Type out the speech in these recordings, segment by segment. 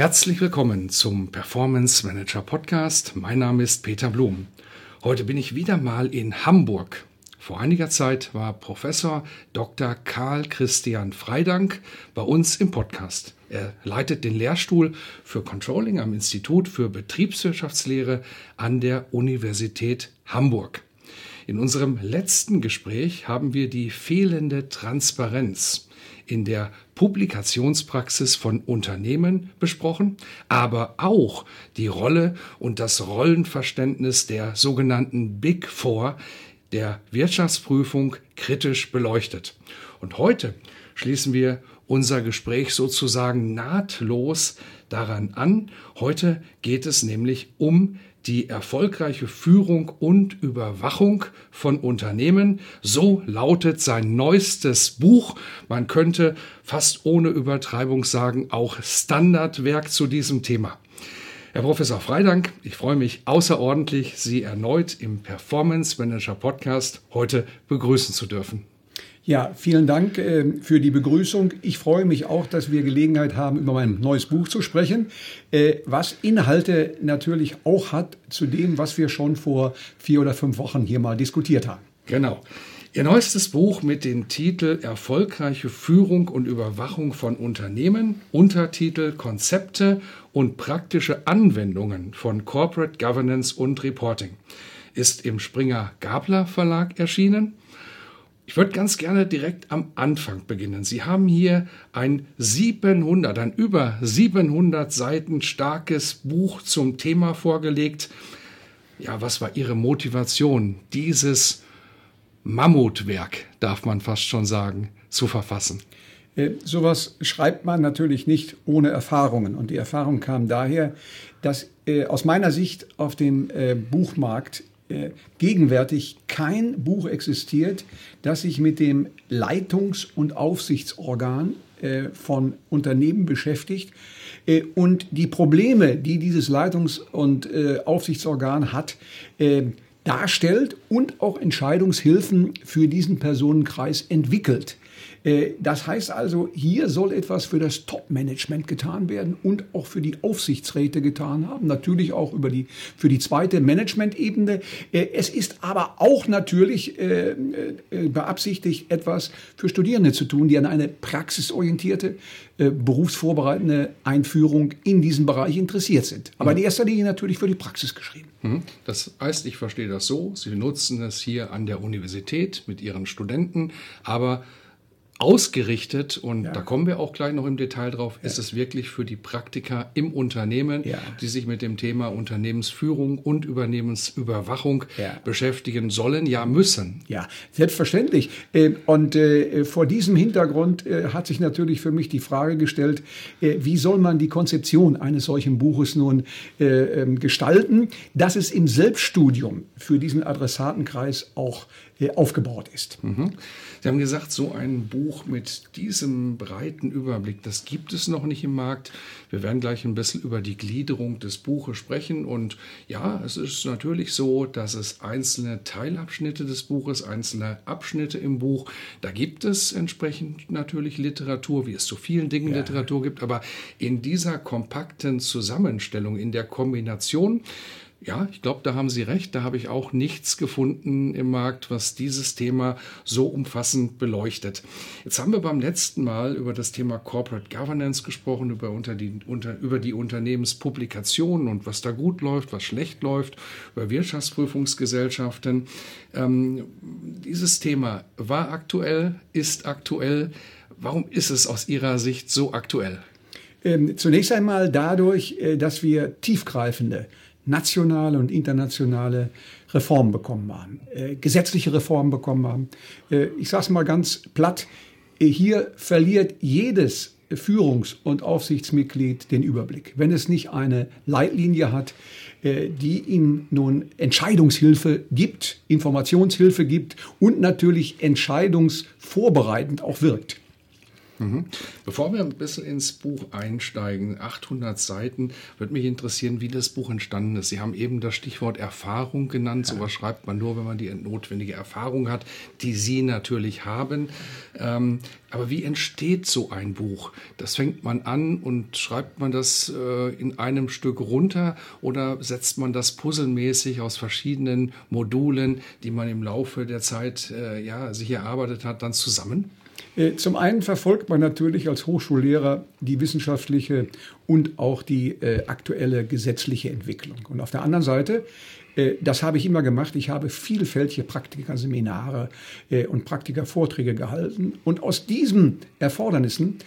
Herzlich willkommen zum Performance Manager Podcast. Mein Name ist Peter Blum. Heute bin ich wieder mal in Hamburg. Vor einiger Zeit war Professor Dr. Karl Christian Freidank bei uns im Podcast. Er leitet den Lehrstuhl für Controlling am Institut für Betriebswirtschaftslehre an der Universität Hamburg. In unserem letzten Gespräch haben wir die fehlende Transparenz in der Publikationspraxis von Unternehmen besprochen, aber auch die Rolle und das Rollenverständnis der sogenannten Big Four der Wirtschaftsprüfung kritisch beleuchtet. Und heute schließen wir unser Gespräch sozusagen nahtlos daran an. Heute geht es nämlich um die erfolgreiche Führung und Überwachung von Unternehmen. So lautet sein neuestes Buch. Man könnte fast ohne Übertreibung sagen, auch Standardwerk zu diesem Thema. Herr Professor Freidank, ich freue mich außerordentlich, Sie erneut im Performance Manager Podcast heute begrüßen zu dürfen. Ja, vielen Dank äh, für die Begrüßung. Ich freue mich auch, dass wir Gelegenheit haben, über mein neues Buch zu sprechen, äh, was Inhalte natürlich auch hat zu dem, was wir schon vor vier oder fünf Wochen hier mal diskutiert haben. Genau. Ihr neuestes Buch mit dem Titel Erfolgreiche Führung und Überwachung von Unternehmen, Untertitel Konzepte und praktische Anwendungen von Corporate Governance und Reporting ist im Springer Gabler Verlag erschienen ich würde ganz gerne direkt am Anfang beginnen. Sie haben hier ein 700, ein über 700 Seiten starkes Buch zum Thema vorgelegt. Ja, was war Ihre Motivation, dieses Mammutwerk, darf man fast schon sagen, zu verfassen? Äh, sowas schreibt man natürlich nicht ohne Erfahrungen. Und die Erfahrung kam daher, dass äh, aus meiner Sicht auf dem äh, Buchmarkt äh, gegenwärtig kein Buch existiert, das sich mit dem Leitungs- und Aufsichtsorgan äh, von Unternehmen beschäftigt äh, und die Probleme, die dieses Leitungs- und Aufsichtsorgan hat, darstellt und auch Entscheidungshilfen für diesen Personenkreis entwickelt. Äh, das heißt also, hier soll etwas für das Top-Management getan werden und auch für die Aufsichtsräte getan haben. Natürlich auch über die, für die zweite Management-Ebene. Äh, es ist aber auch natürlich äh, beabsichtigt, etwas für Studierende zu tun, die an eine praxisorientierte, berufsvorbereitende Einführung in diesen Bereich interessiert sind. Aber in erster Linie natürlich für die Praxis geschrieben. Mhm. Das heißt, ich verstehe das so, Sie nutzen es hier an der Universität mit Ihren Studenten, aber ausgerichtet, und ja. da kommen wir auch gleich noch im Detail drauf, ja. ist es wirklich für die Praktiker im Unternehmen, ja. die sich mit dem Thema Unternehmensführung und Unternehmensüberwachung beschäftigen sollen, ja müssen. Ja, selbstverständlich. Ähm, und äh, vor diesem Hintergrund äh, hat sich natürlich für mich die Frage gestellt, äh, wie soll man die Konzeption eines solchen Buches nun ähm, gestalten, dass es im Selbststudium für diesen Adressatenkreis auch aufgebaut ist. Mhm. Sie haben gesagt, so ein Buch mit diesem breiten Überblick, das gibt es noch nicht im Markt. Wir werden gleich ein bisschen über die Gliederung des Buches sprechen. Und ja, es ist natürlich so, dass es einzelne Teilabschnitte des Buches, einzelne Abschnitte im Buch, da gibt es entsprechend natürlich Literatur, wie es zu vielen Dingen ja. Literatur gibt. Aber in dieser kompakten Zusammenstellung, in der Kombination, ja, ich glaube, da haben Sie recht. Da habe ich auch nichts gefunden im Markt, was dieses Thema so umfassend beleuchtet. Jetzt haben wir beim letzten Mal über das Thema Corporate Governance gesprochen, über, unter die, unter, über die Unternehmenspublikationen und was da gut läuft, was schlecht läuft, über Wirtschaftsprüfungsgesellschaften. Ähm, dieses Thema war aktuell, ist aktuell. Warum ist es aus Ihrer Sicht so aktuell? Ähm, zunächst einmal dadurch, äh, dass wir tiefgreifende nationale und internationale Reformen bekommen haben, äh, gesetzliche Reformen bekommen haben. Äh, ich sage es mal ganz platt, äh, hier verliert jedes Führungs- und Aufsichtsmitglied den Überblick. Wenn es nicht eine Leitlinie hat, äh, die ihm nun Entscheidungshilfe gibt, Informationshilfe gibt und natürlich entscheidungsvorbereitend auch wirkt. Mhm. Bevor wir ein bisschen ins Buch einsteigen, 800 Seiten, würde mich interessieren, wie das Buch entstanden ist. Sie haben eben das Stichwort Erfahrung genannt. So was schreibt man nur, wenn man die notwendige Erfahrung hat, die Sie natürlich haben. Ähm, aber wie entsteht so ein Buch? Das fängt man an und schreibt man das äh, in einem Stück runter oder setzt man das puzzelmäßig aus verschiedenen Modulen, die man im Laufe der Zeit äh, ja, sich erarbeitet hat, dann zusammen? Äh, zum einen verfolgt man natürlich als Hochschullehrer die wissenschaftliche und auch die äh, aktuelle gesetzliche Entwicklung. Und auf der anderen Seite äh, das habe ich immer gemacht. Ich habe vielfältige Praktikerseminare und Praktikervorträge gehalten. Und aus diesen Erfordernissen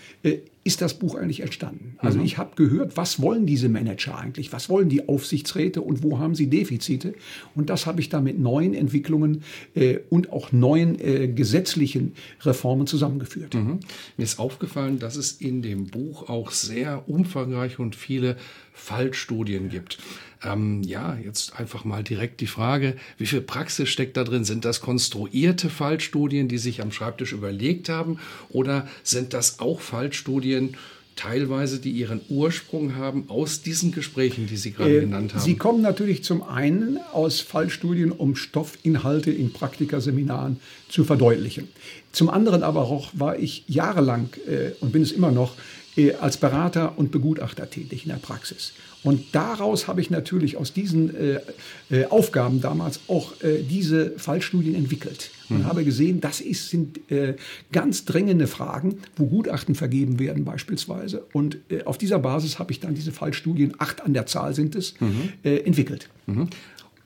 ist das Buch eigentlich entstanden. Also mhm. ich habe gehört, was wollen diese Manager eigentlich? Was wollen die Aufsichtsräte und wo haben sie Defizite? Und das habe ich da mit neuen Entwicklungen äh, und auch neuen äh, gesetzlichen Reformen zusammengeführt. Mhm. Mir ist aufgefallen, dass es in dem Buch auch sehr umfangreich und viele Fallstudien gibt. Ähm, ja, jetzt einfach mal direkt die Frage, wie viel Praxis steckt da drin? Sind das konstruierte Fallstudien, die sich am Schreibtisch überlegt haben? Oder sind das auch Fallstudien, teilweise, die ihren Ursprung haben aus diesen Gesprächen, die Sie gerade äh, genannt haben? Sie kommen natürlich zum einen aus Fallstudien, um Stoffinhalte in Praktikaseminaren zu verdeutlichen. Zum anderen aber auch war ich jahrelang äh, und bin es immer noch äh, als Berater und Begutachter tätig in der Praxis. Und daraus habe ich natürlich aus diesen äh, äh, Aufgaben damals auch äh, diese Fallstudien entwickelt und mhm. habe gesehen, das ist, sind äh, ganz drängende Fragen, wo Gutachten vergeben werden beispielsweise. Und äh, auf dieser Basis habe ich dann diese Fallstudien, acht an der Zahl sind es, mhm. entwickelt. Mhm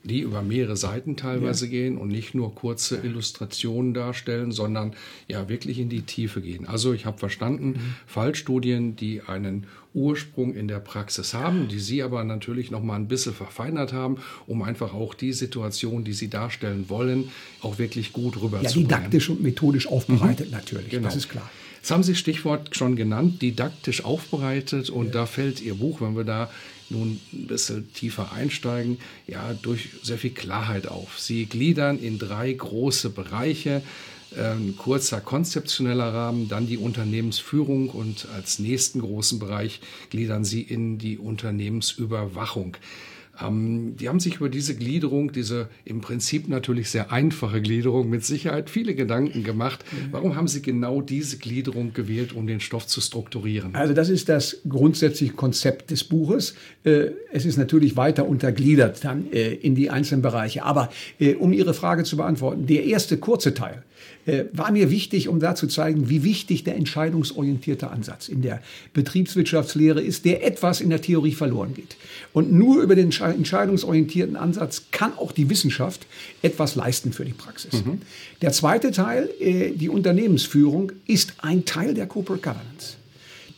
die über mehrere Seiten teilweise ja. gehen und nicht nur kurze Illustrationen darstellen, sondern ja wirklich in die Tiefe gehen. Also ich habe verstanden, mhm. Fallstudien, die einen Ursprung in der Praxis haben, die Sie aber natürlich noch mal ein bisschen verfeinert haben, um einfach auch die Situation, die Sie darstellen wollen, auch wirklich gut rüberzubringen. Ja, didaktisch und methodisch aufbereitet mhm. natürlich, genau. das ist klar. Jetzt haben Sie Stichwort schon genannt, didaktisch aufbereitet und ja. da fällt Ihr Buch, wenn wir da nun ein bisschen tiefer einsteigen, ja, durch sehr viel Klarheit auf. Sie gliedern in drei große Bereiche. Ein kurzer konzeptioneller Rahmen, dann die Unternehmensführung und als nächsten großen Bereich gliedern sie in die Unternehmensüberwachung. Ähm, die haben sich über diese Gliederung, diese im Prinzip natürlich sehr einfache Gliederung, mit Sicherheit viele Gedanken gemacht. Warum haben Sie genau diese Gliederung gewählt, um den Stoff zu strukturieren? Also das ist das grundsätzliche Konzept des Buches. Äh, es ist natürlich weiter untergliedert dann äh, in die einzelnen Bereiche. Aber äh, um Ihre Frage zu beantworten, der erste kurze Teil, war mir wichtig, um da zu zeigen, wie wichtig der entscheidungsorientierte Ansatz in der Betriebswirtschaftslehre ist, der etwas in der Theorie verloren geht. Und nur über den entscheidungsorientierten Ansatz kann auch die Wissenschaft etwas leisten für die Praxis. Mhm. Der zweite Teil, äh, die Unternehmensführung, ist ein Teil der Corporate Governance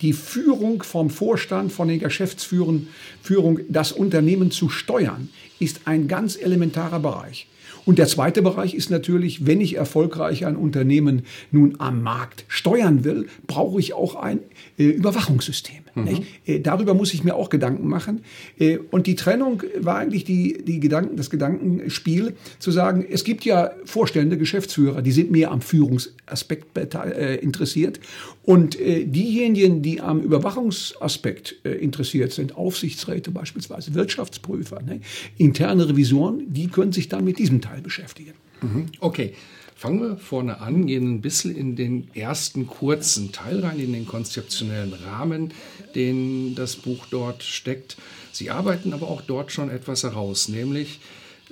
die Führung vom Vorstand, von der Geschäftsführung, das Unternehmen zu steuern, ist ein ganz elementarer Bereich. Und der zweite Bereich ist natürlich, wenn ich erfolgreich ein Unternehmen nun am Markt steuern will, brauche ich auch ein äh, Überwachungssystem. Mhm. Äh, darüber muss ich mir auch Gedanken machen. Äh, und die Trennung war eigentlich die, die Gedanken, das Gedankenspiel, zu sagen, es gibt ja Vorstände, Geschäftsführer, die sind mehr am Führungsaspekt äh, interessiert. Und äh, diejenigen, die am Überwachungsaspekt äh, interessiert sind, Aufsichtsräte beispielsweise, Wirtschaftsprüfer, ne, interne Revisoren, die können sich dann mit diesem Teil beschäftigen. Mhm. Okay. Fangen wir vorne an, gehen ein bisschen in den ersten kurzen Teil rein, in den konzeptionellen Rahmen, den das Buch dort steckt. Sie arbeiten aber auch dort schon etwas heraus, nämlich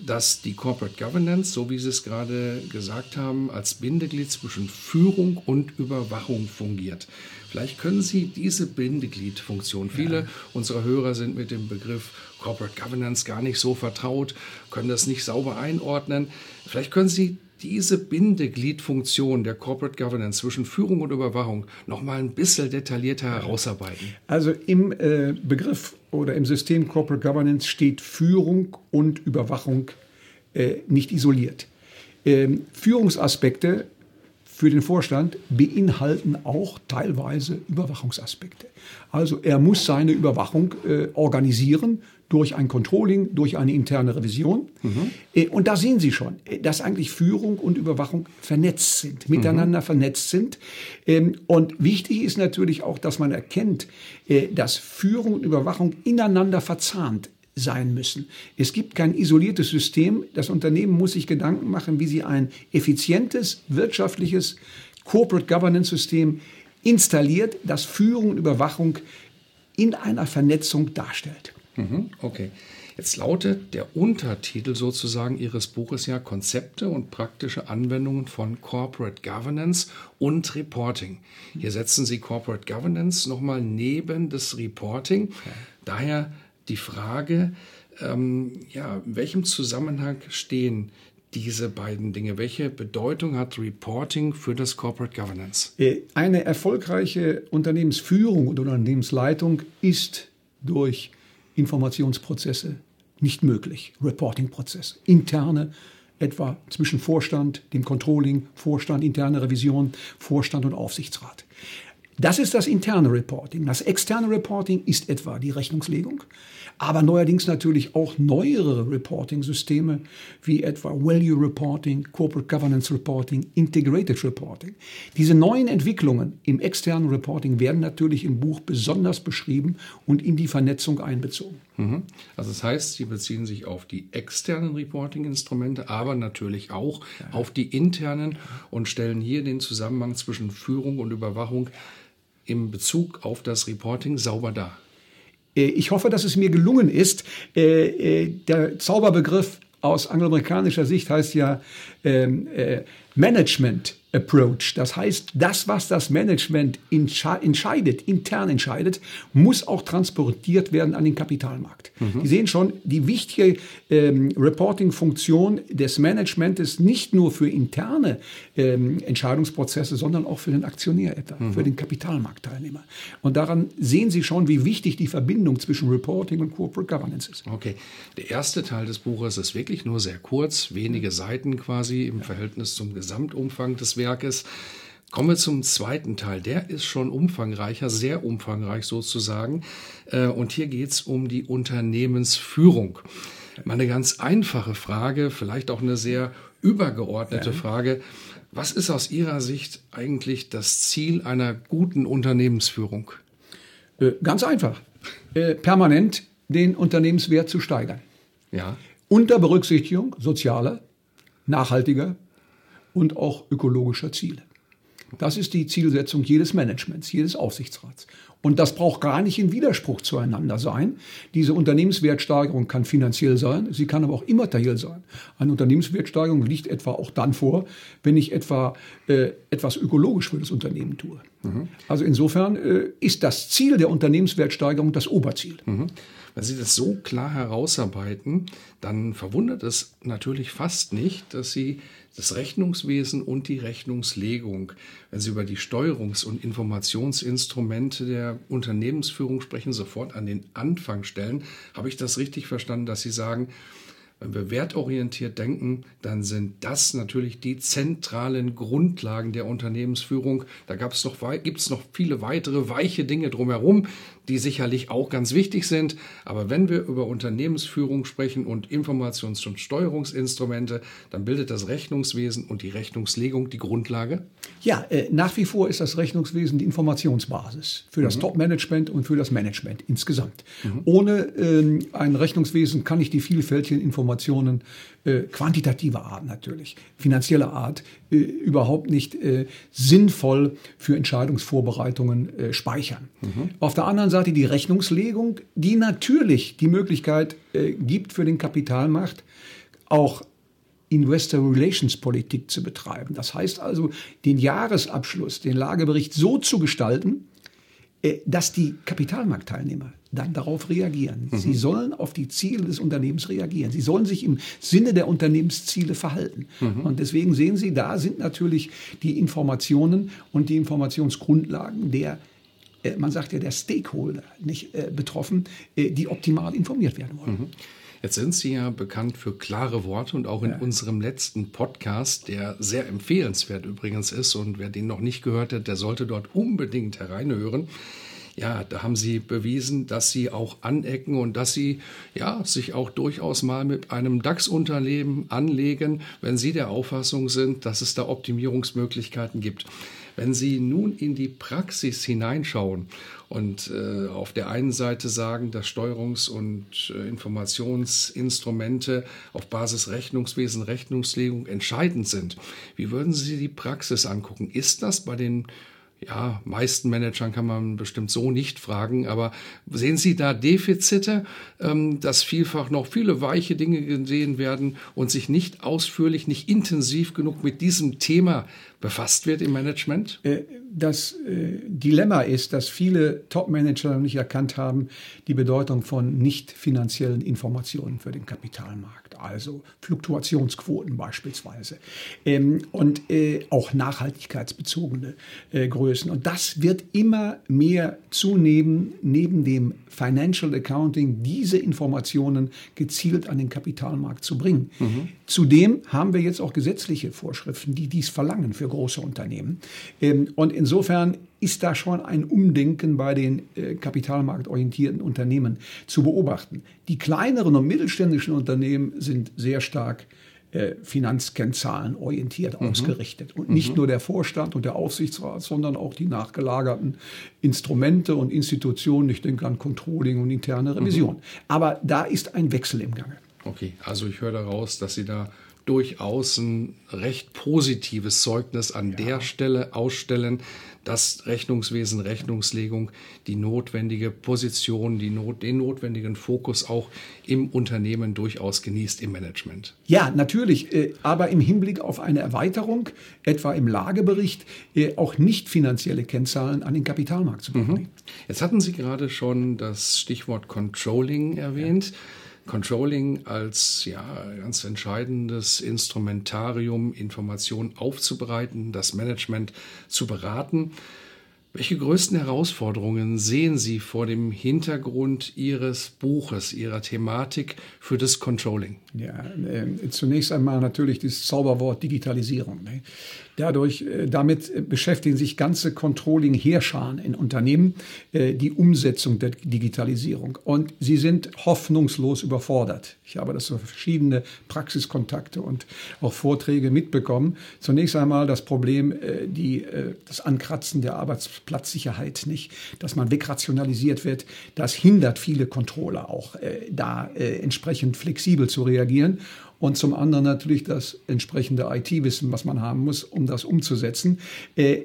dass die Corporate Governance, so wie Sie es gerade gesagt haben, als Bindeglied zwischen Führung und Überwachung fungiert. Vielleicht können Sie diese Bindegliedfunktion, viele ja. unserer Hörer sind mit dem Begriff Corporate Governance gar nicht so vertraut, können das nicht sauber einordnen. Vielleicht können Sie diese Bindegliedfunktion der Corporate Governance zwischen Führung und Überwachung noch mal ein bisschen detaillierter herausarbeiten? Also im äh, Begriff oder im System Corporate Governance steht Führung und Überwachung äh, nicht isoliert. Ähm, Führungsaspekte für den Vorstand beinhalten auch teilweise Überwachungsaspekte. Also er muss seine Überwachung äh, organisieren durch ein Controlling, durch eine interne Revision. Mhm. Äh, und da sehen Sie schon, äh, dass eigentlich Führung und Überwachung vernetzt sind, miteinander mhm. vernetzt sind. Ähm, und wichtig ist natürlich auch, dass man erkennt, äh, dass Führung und Überwachung ineinander verzahnt sein müssen. Es gibt kein isoliertes System. Das Unternehmen muss sich Gedanken machen, wie sie ein effizientes, wirtschaftliches Corporate Governance System installiert, das Führung und Überwachung in einer Vernetzung darstellt. Mhm, okay. Jetzt lautet der Untertitel sozusagen Ihres Buches ja Konzepte und praktische Anwendungen von Corporate Governance und Reporting. Hier setzen Sie Corporate Governance nochmal neben das Reporting. Daher die Frage, ähm, ja, in welchem Zusammenhang stehen diese beiden Dinge? Welche Bedeutung hat Reporting für das Corporate Governance? Äh, eine erfolgreiche Unternehmensführung und Unternehmensleitung ist durch Informationsprozesse nicht möglich. Reporting-Prozesse, interne, etwa zwischen Vorstand, dem Controlling, Vorstand, interne Revision, Vorstand und Aufsichtsrat. Das ist das interne Reporting. Das externe Reporting ist etwa die Rechnungslegung, aber neuerdings natürlich auch neuere Reporting-Systeme wie etwa Value Reporting, Corporate Governance Reporting, Integrated Reporting. Diese neuen Entwicklungen im externen Reporting werden natürlich im Buch besonders beschrieben und in die Vernetzung einbezogen. Mhm. Also das heißt, Sie beziehen sich auf die externen Reporting-Instrumente, aber natürlich auch auf die internen und stellen hier den Zusammenhang zwischen Führung und Überwachung im Bezug auf das Reporting sauber dar? Äh, ich hoffe, dass es mir gelungen ist. Äh, äh, der Zauberbegriff aus angloamerikanischer Sicht heißt ja ähm, Management Approach. Das heißt, das, was das Management entscheidet, intern entscheidet, muss auch transportiert werden an den Kapitalmarkt. Mhm. Sie sehen schon, die wichtige ähm, Reporting-Funktion des Managements nicht nur für interne ähm, Entscheidungsprozesse, sondern auch für den Aktionär etwa, mhm. für den Kapitalmarktteilnehmer. Und daran sehen Sie schon, wie wichtig die Verbindung zwischen Reporting und Corporate Governance ist. Okay. Der erste Teil des Buches ist wirklich nur sehr kurz, wenige Seiten quasi im ja. Verhältnis zum Gesamtumfang des Werkes. Kommen wir zum zweiten Teil. Der ist schon umfangreicher, sehr umfangreich sozusagen. Äh, und hier geht es um die Unternehmensführung. Mal eine ganz einfache Frage, vielleicht auch eine sehr übergeordnete ja. Frage. Was ist aus Ihrer Sicht eigentlich das Ziel einer guten Unternehmensführung? Äh, ganz einfach. Äh, permanent den Unternehmenswert zu steigern. Ja. Unter Berücksichtigung sozialer, nachhaltiger und auch ökologischer Ziele. Das ist die Zielsetzung jedes Managements, jedes Aufsichtsrats. Und das braucht gar nicht in Widerspruch zueinander sein. Diese Unternehmenswertsteigerung kann finanziell sein, sie kann aber auch immateriell sein. Eine Unternehmenswertsteigerung liegt etwa auch dann vor, wenn ich etwa äh, etwas ökologisch für das Unternehmen tue. Mhm. Also insofern äh, ist das Ziel der Unternehmenswertsteigerung das Oberziel. Mhm. Wenn Sie das so klar herausarbeiten, dann verwundert es natürlich fast nicht, dass Sie das Rechnungswesen und die Rechnungslegung, wenn Sie über die Steuerungs- und Informationsinstrumente der Unternehmensführung sprechen, sofort an den Anfang stellen. Habe ich das richtig verstanden, dass Sie sagen, wenn wir wertorientiert denken, dann sind das natürlich die zentralen Grundlagen der Unternehmensführung. Da gibt es noch, gibt's noch viele weitere weiche Dinge drumherum, die sicherlich auch ganz wichtig sind. Aber wenn wir über Unternehmensführung sprechen und Informations- und Steuerungsinstrumente, dann bildet das Rechnungswesen und die Rechnungslegung die Grundlage? Ja, äh, nach wie vor ist das Rechnungswesen die Informationsbasis für das mhm. Top-Management und für das Management insgesamt. Mhm. Ohne äh, ein Rechnungswesen kann ich die vielfältigen Informationen äh, quantitativer Art natürlich, finanzieller Art, äh, überhaupt nicht äh, sinnvoll für Entscheidungsvorbereitungen äh, speichern. Mhm. Auf der anderen Seite die Rechnungslegung, die natürlich die Möglichkeit äh, gibt für den Kapitalmarkt, auch Investor Relations Politik zu betreiben. Das heißt also, den Jahresabschluss, den Lagebericht so zu gestalten, dass die Kapitalmarktteilnehmer dann darauf reagieren. Mhm. Sie sollen auf die Ziele des Unternehmens reagieren. Sie sollen sich im Sinne der Unternehmensziele verhalten. Mhm. Und deswegen sehen Sie, da sind natürlich die Informationen und die Informationsgrundlagen der äh, man sagt ja der Stakeholder nicht äh, betroffen, die optimal informiert werden wollen. Mhm. Jetzt sind Sie ja bekannt für klare Worte und auch in ja. unserem letzten Podcast, der sehr empfehlenswert übrigens ist und wer den noch nicht gehört hat, der sollte dort unbedingt hereinhören ja, da haben sie bewiesen, dass sie auch anecken und dass sie ja, sich auch durchaus mal mit einem DAX-Unternehmen anlegen, wenn sie der Auffassung sind, dass es da Optimierungsmöglichkeiten gibt. Wenn Sie nun in die Praxis hineinschauen und äh, auf der einen Seite sagen, dass Steuerungs- und äh, Informationsinstrumente auf Basis Rechnungswesen, Rechnungslegung entscheidend sind, wie würden Sie die Praxis angucken? Ist das bei den ja, meisten Managern kann man bestimmt so nicht fragen, aber sehen Sie da Defizite, ähm, dass vielfach noch viele weiche Dinge gesehen werden und sich nicht ausführlich, nicht intensiv genug mit diesem Thema befasst wird im Management? Äh, das äh, Dilemma ist, dass viele Top-Manager nicht erkannt haben, die Bedeutung von nicht finanziellen Informationen für den Kapitalmarkt, also Fluktuationsquoten beispielsweise ähm, und äh, auch nachhaltigkeitsbezogene Größen. Und das wird immer mehr zunehmen, neben dem Financial Accounting diese Informationen gezielt an den Kapitalmarkt zu bringen. Mhm. Zudem haben wir jetzt auch gesetzliche Vorschriften, die dies verlangen für große Unternehmen. Ähm, und insofern ist da schon ein Umdenken bei den äh, kapitalmarktorientierten Unternehmen zu beobachten. Die kleineren und mittelständischen Unternehmen sind sehr stark äh, Finanzkennzahlen orientiert mhm. ausgerichtet. Und nicht mhm. nur der Vorstand und der Aufsichtsrat, sondern auch die nachgelagerten Instrumente und Institutionen. Ich denke an Controlling und interne Revision. Mhm. Aber da ist ein Wechsel im Gange. Okay, also ich höre daraus, dass Sie da durchaus ein recht positives Zeugnis an ja. der Stelle ausstellen, dass Rechnungswesen, Rechnungslegung die notwendige Position, die not, den notwendigen Fokus auch im Unternehmen durchaus genießt im Management. Ja, natürlich, äh, aber im Hinblick auf eine Erweiterung, etwa im Lagebericht, äh, auch nicht finanzielle Kennzahlen an den Kapitalmarkt zu bringen. Mhm. Jetzt hatten Sie gerade schon das Stichwort Controlling erwähnt. Ja. Controlling als ja, ganz entscheidendes Instrumentarium, Informationen aufzubereiten, das Management zu beraten. Welche größten Herausforderungen sehen Sie vor dem Hintergrund Ihres Buches, Ihrer Thematik für das Controlling? Ja, äh, zunächst einmal natürlich das Zauberwort Digitalisierung. Ne? Dadurch, äh, damit äh, beschäftigen sich ganze Controlling-Heerscharen in Unternehmen, äh, die Umsetzung der Digitalisierung. Und sie sind hoffnungslos überfordert. Ich habe das so verschiedene Praxiskontakte und auch Vorträge mitbekommen. Zunächst einmal das Problem, die, das Ankratzen der Arbeitsplatzsicherheit nicht, dass man wegrationalisiert wird. Das hindert viele Controller auch, da entsprechend flexibel zu reagieren und zum anderen natürlich das entsprechende IT-Wissen, was man haben muss, um das umzusetzen. Äh,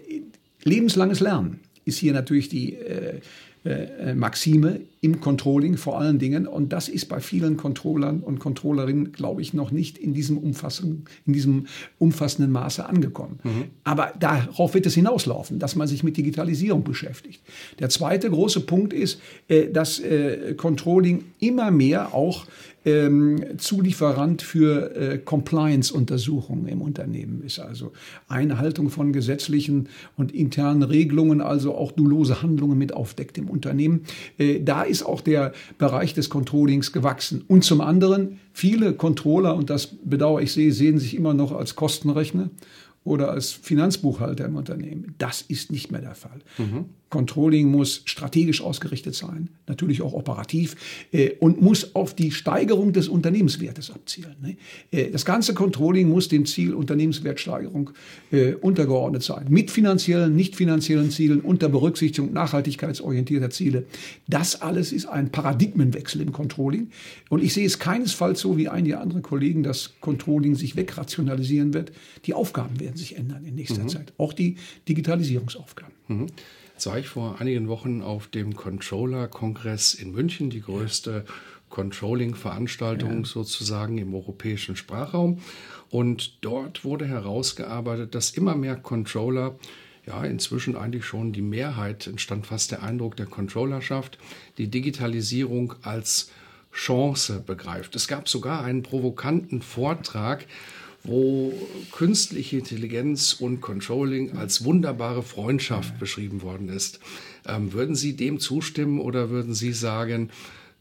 lebenslanges Lernen ist hier natürlich die äh, äh, Maxime im Controlling vor allen Dingen. Und das ist bei vielen Controllern und Controllerinnen, glaube ich, noch nicht in diesem, Umfassung, in diesem umfassenden Maße angekommen. Mhm. Aber darauf wird es hinauslaufen, dass man sich mit Digitalisierung beschäftigt. Der zweite große Punkt ist, äh, dass äh, Controlling immer mehr auch ähm, Zulieferant für äh, Compliance-Untersuchungen im Unternehmen ist. Also Einhaltung von gesetzlichen und internen Regelungen, also auch dulose Handlungen mit aufdeckt im Unternehmen. Äh, da ist auch der Bereich des Controllings gewachsen. Und zum anderen, viele Controller, und das bedauere ich sehr, sehen sich immer noch als Kostenrechner oder als Finanzbuchhalter im Unternehmen. Das ist nicht mehr der Fall. Mhm. Controlling muss strategisch ausgerichtet sein, natürlich auch operativ äh, und muss auf die Steigerung des Unternehmenswertes abzielen. Ne? Äh, das ganze Controlling muss dem Ziel Unternehmenswertsteigerung äh, untergeordnet sein, mit finanziellen, nicht finanziellen Zielen, unter Berücksichtigung nachhaltigkeitsorientierter Ziele. Das alles ist ein Paradigmenwechsel im Controlling und ich sehe es keinesfalls so wie einige andere Kollegen, dass Controlling sich wegrationalisieren wird. Die Aufgaben werden sich ändern in nächster mhm. Zeit, auch die Digitalisierungsaufgaben. Mhm. War ich vor einigen Wochen auf dem Controller-Kongress in München, die größte Controlling-Veranstaltung ja. sozusagen im europäischen Sprachraum. Und dort wurde herausgearbeitet, dass immer mehr Controller ja, inzwischen eigentlich schon die Mehrheit, entstand fast der Eindruck der Controllerschaft, die Digitalisierung als Chance begreift. Es gab sogar einen provokanten Vortrag wo künstliche Intelligenz und Controlling als wunderbare Freundschaft beschrieben worden ist. Ähm, würden Sie dem zustimmen oder würden Sie sagen,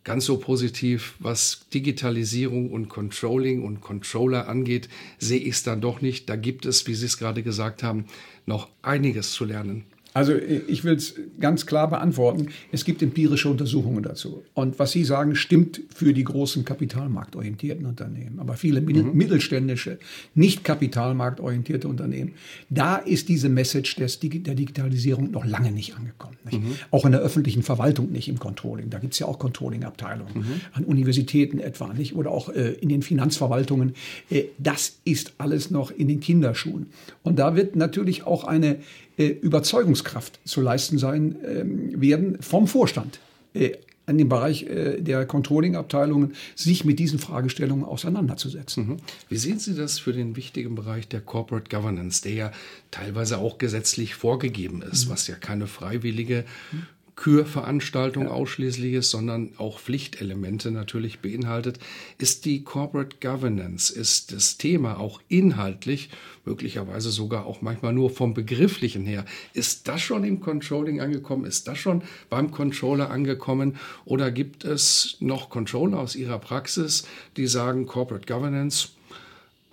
Ganz so positiv, was Digitalisierung und Controlling und Controller angeht, sehe ich es dann doch nicht. Da gibt es, wie Sie es gerade gesagt haben, noch einiges zu lernen. Also ich will es ganz klar beantworten. Es gibt empirische Untersuchungen dazu. Und was Sie sagen, stimmt für die großen kapitalmarktorientierten Unternehmen. Aber viele mhm. mittelständische, nicht kapitalmarktorientierte Unternehmen, da ist diese Message des, der Digitalisierung noch lange nicht angekommen. Nicht? Mhm. Auch in der öffentlichen Verwaltung nicht im Controlling. Da gibt es ja auch Controlling-Abteilungen. Mhm. An Universitäten etwa nicht oder auch äh, in den Finanzverwaltungen. Äh, das ist alles noch in den Kinderschuhen. Und da wird natürlich auch eine äh, Überzeugungskraft zu leisten sein ähm, werden vom Vorstand äh, in dem Bereich äh, der Controlling-Abteilungen, sich mit diesen Fragestellungen auseinanderzusetzen. Mhm. Wie sehen Sie das für den wichtigen Bereich der Corporate Governance, der ja teilweise auch gesetzlich vorgegeben ist, mhm. was ja keine freiwillige mhm. Kürveranstaltung ja. ausschließlich ist, sondern auch Pflichtelemente natürlich beinhaltet, ist die Corporate Governance, ist das Thema auch inhaltlich, möglicherweise sogar auch manchmal nur vom Begrifflichen her. Ist das schon im Controlling angekommen? Ist das schon beim Controller angekommen? Oder gibt es noch Controller aus Ihrer Praxis, die sagen, Corporate Governance,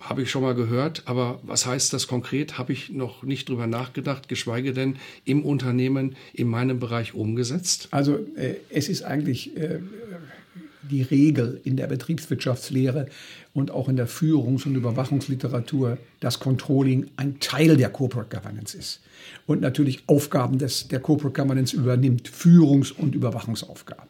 habe ich schon mal gehört, aber was heißt das konkret, habe ich noch nicht drüber nachgedacht, geschweige denn im Unternehmen, in meinem Bereich umgesetzt? Also äh, es ist eigentlich äh, die Regel in der Betriebswirtschaftslehre und auch in der Führungs- und Überwachungsliteratur, dass Controlling ein Teil der Corporate Governance ist und natürlich Aufgaben des, der Corporate Governance übernimmt, Führungs- und Überwachungsaufgaben.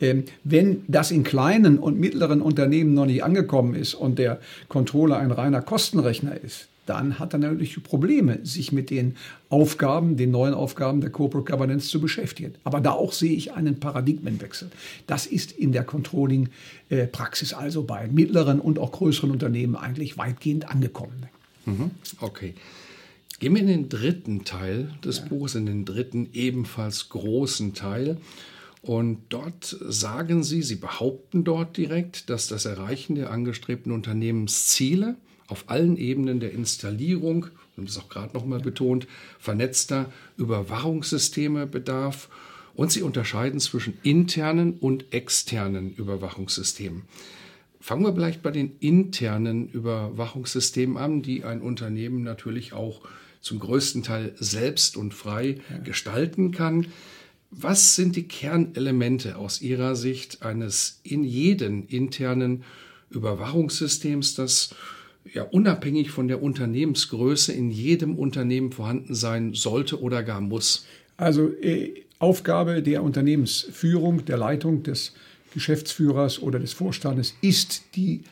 Ähm, wenn das in kleinen und mittleren Unternehmen noch nicht angekommen ist und der Controller ein reiner Kostenrechner ist, dann hat er natürlich Probleme, sich mit den Aufgaben, den neuen Aufgaben der Corporate Governance zu beschäftigen. Aber da auch sehe ich einen Paradigmenwechsel. Das ist in der Controlling-Praxis also bei mittleren und auch größeren Unternehmen eigentlich weitgehend angekommen. Mhm. Okay. Gehen wir in den dritten Teil des ja. Buches, in den dritten ebenfalls großen Teil. Und dort sagen Sie, Sie behaupten dort direkt, dass das Erreichen der angestrebten Unternehmensziele auf allen Ebenen der Installierung, und das ist auch gerade nochmal betont, vernetzter Überwachungssysteme bedarf. Und sie unterscheiden zwischen internen und externen Überwachungssystemen. Fangen wir vielleicht bei den internen Überwachungssystemen an, die ein Unternehmen natürlich auch zum größten Teil selbst und frei ja. gestalten kann. Was sind die Kernelemente aus Ihrer Sicht eines in jeden internen Überwachungssystems, das ja unabhängig von der Unternehmensgröße in jedem Unternehmen vorhanden sein sollte oder gar muss? Also äh, Aufgabe der Unternehmensführung, der Leitung des Geschäftsführers oder des Vorstandes ist die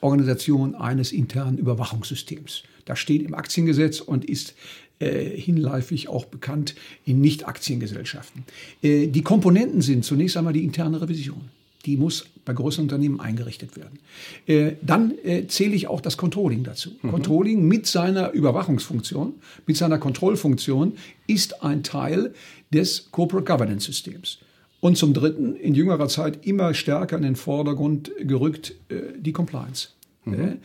Organisation eines internen Überwachungssystems. Das steht im Aktiengesetz und ist äh, hinläufig auch bekannt in Nicht-Aktiengesellschaften. Äh, die Komponenten sind zunächst einmal die interne Revision die muss bei großen Unternehmen eingerichtet werden. Äh, dann äh, zähle ich auch das Controlling dazu. Mhm. Controlling mit seiner Überwachungsfunktion, mit seiner Kontrollfunktion ist ein Teil des Corporate Governance Systems. Und zum Dritten, in jüngerer Zeit immer stärker in den Vordergrund gerückt, äh, die Compliance. Mhm.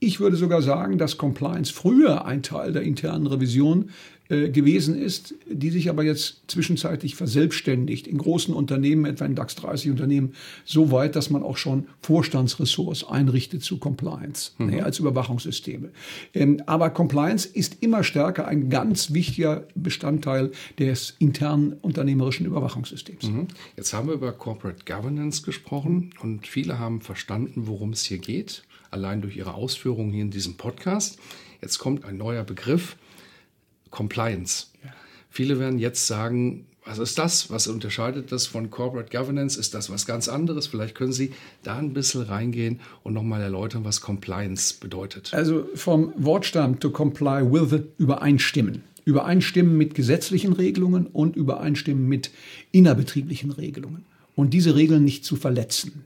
Ich würde sogar sagen, dass Compliance früher ein Teil der internen Revision gewesen ist, die sich aber jetzt zwischenzeitlich verselbstständigt in großen Unternehmen, etwa in DAX 30 Unternehmen, so weit, dass man auch schon Vorstandsressorts einrichtet zu Compliance mhm. ne, als Überwachungssysteme. Ähm, aber Compliance ist immer stärker ein ganz wichtiger Bestandteil des internen unternehmerischen Überwachungssystems. Mhm. Jetzt haben wir über Corporate Governance gesprochen und viele haben verstanden, worum es hier geht, allein durch ihre Ausführungen hier in diesem Podcast. Jetzt kommt ein neuer Begriff, Compliance. Ja. Viele werden jetzt sagen, was ist das? Was unterscheidet das von Corporate Governance? Ist das was ganz anderes? Vielleicht können Sie da ein bisschen reingehen und nochmal erläutern, was Compliance bedeutet. Also vom Wortstamm to comply with übereinstimmen. Übereinstimmen mit gesetzlichen Regelungen und übereinstimmen mit innerbetrieblichen Regelungen. Und diese Regeln nicht zu verletzen.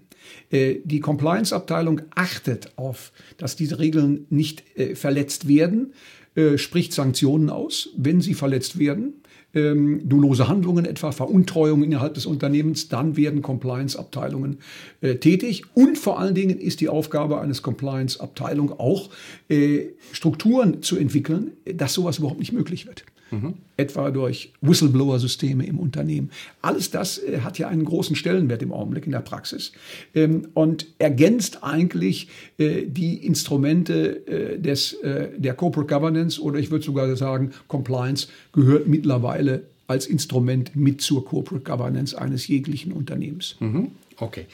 Äh, die Compliance-Abteilung achtet auf, dass diese Regeln nicht äh, verletzt werden äh, spricht Sanktionen aus, wenn sie verletzt werden. Ähm, dolose Handlungen, etwa Veruntreuung innerhalb des Unternehmens, dann werden Compliance-Abteilungen äh, tätig. Und vor allen Dingen ist die Aufgabe eines Compliance-Abteilung auch, äh, Strukturen zu entwickeln, dass sowas überhaupt nicht möglich wird. Mhm. etwa durch Whistleblower-Systeme im Unternehmen. Alles das äh, hat ja einen großen Stellenwert im Augenblick in der Praxis ähm, und ergänzt eigentlich äh, die Instrumente äh, des, äh, der Corporate Governance oder ich würde sogar sagen, Compliance gehört mittlerweile als Instrument mit zur Corporate Governance eines jeglichen Unternehmens. Mhm. Okay.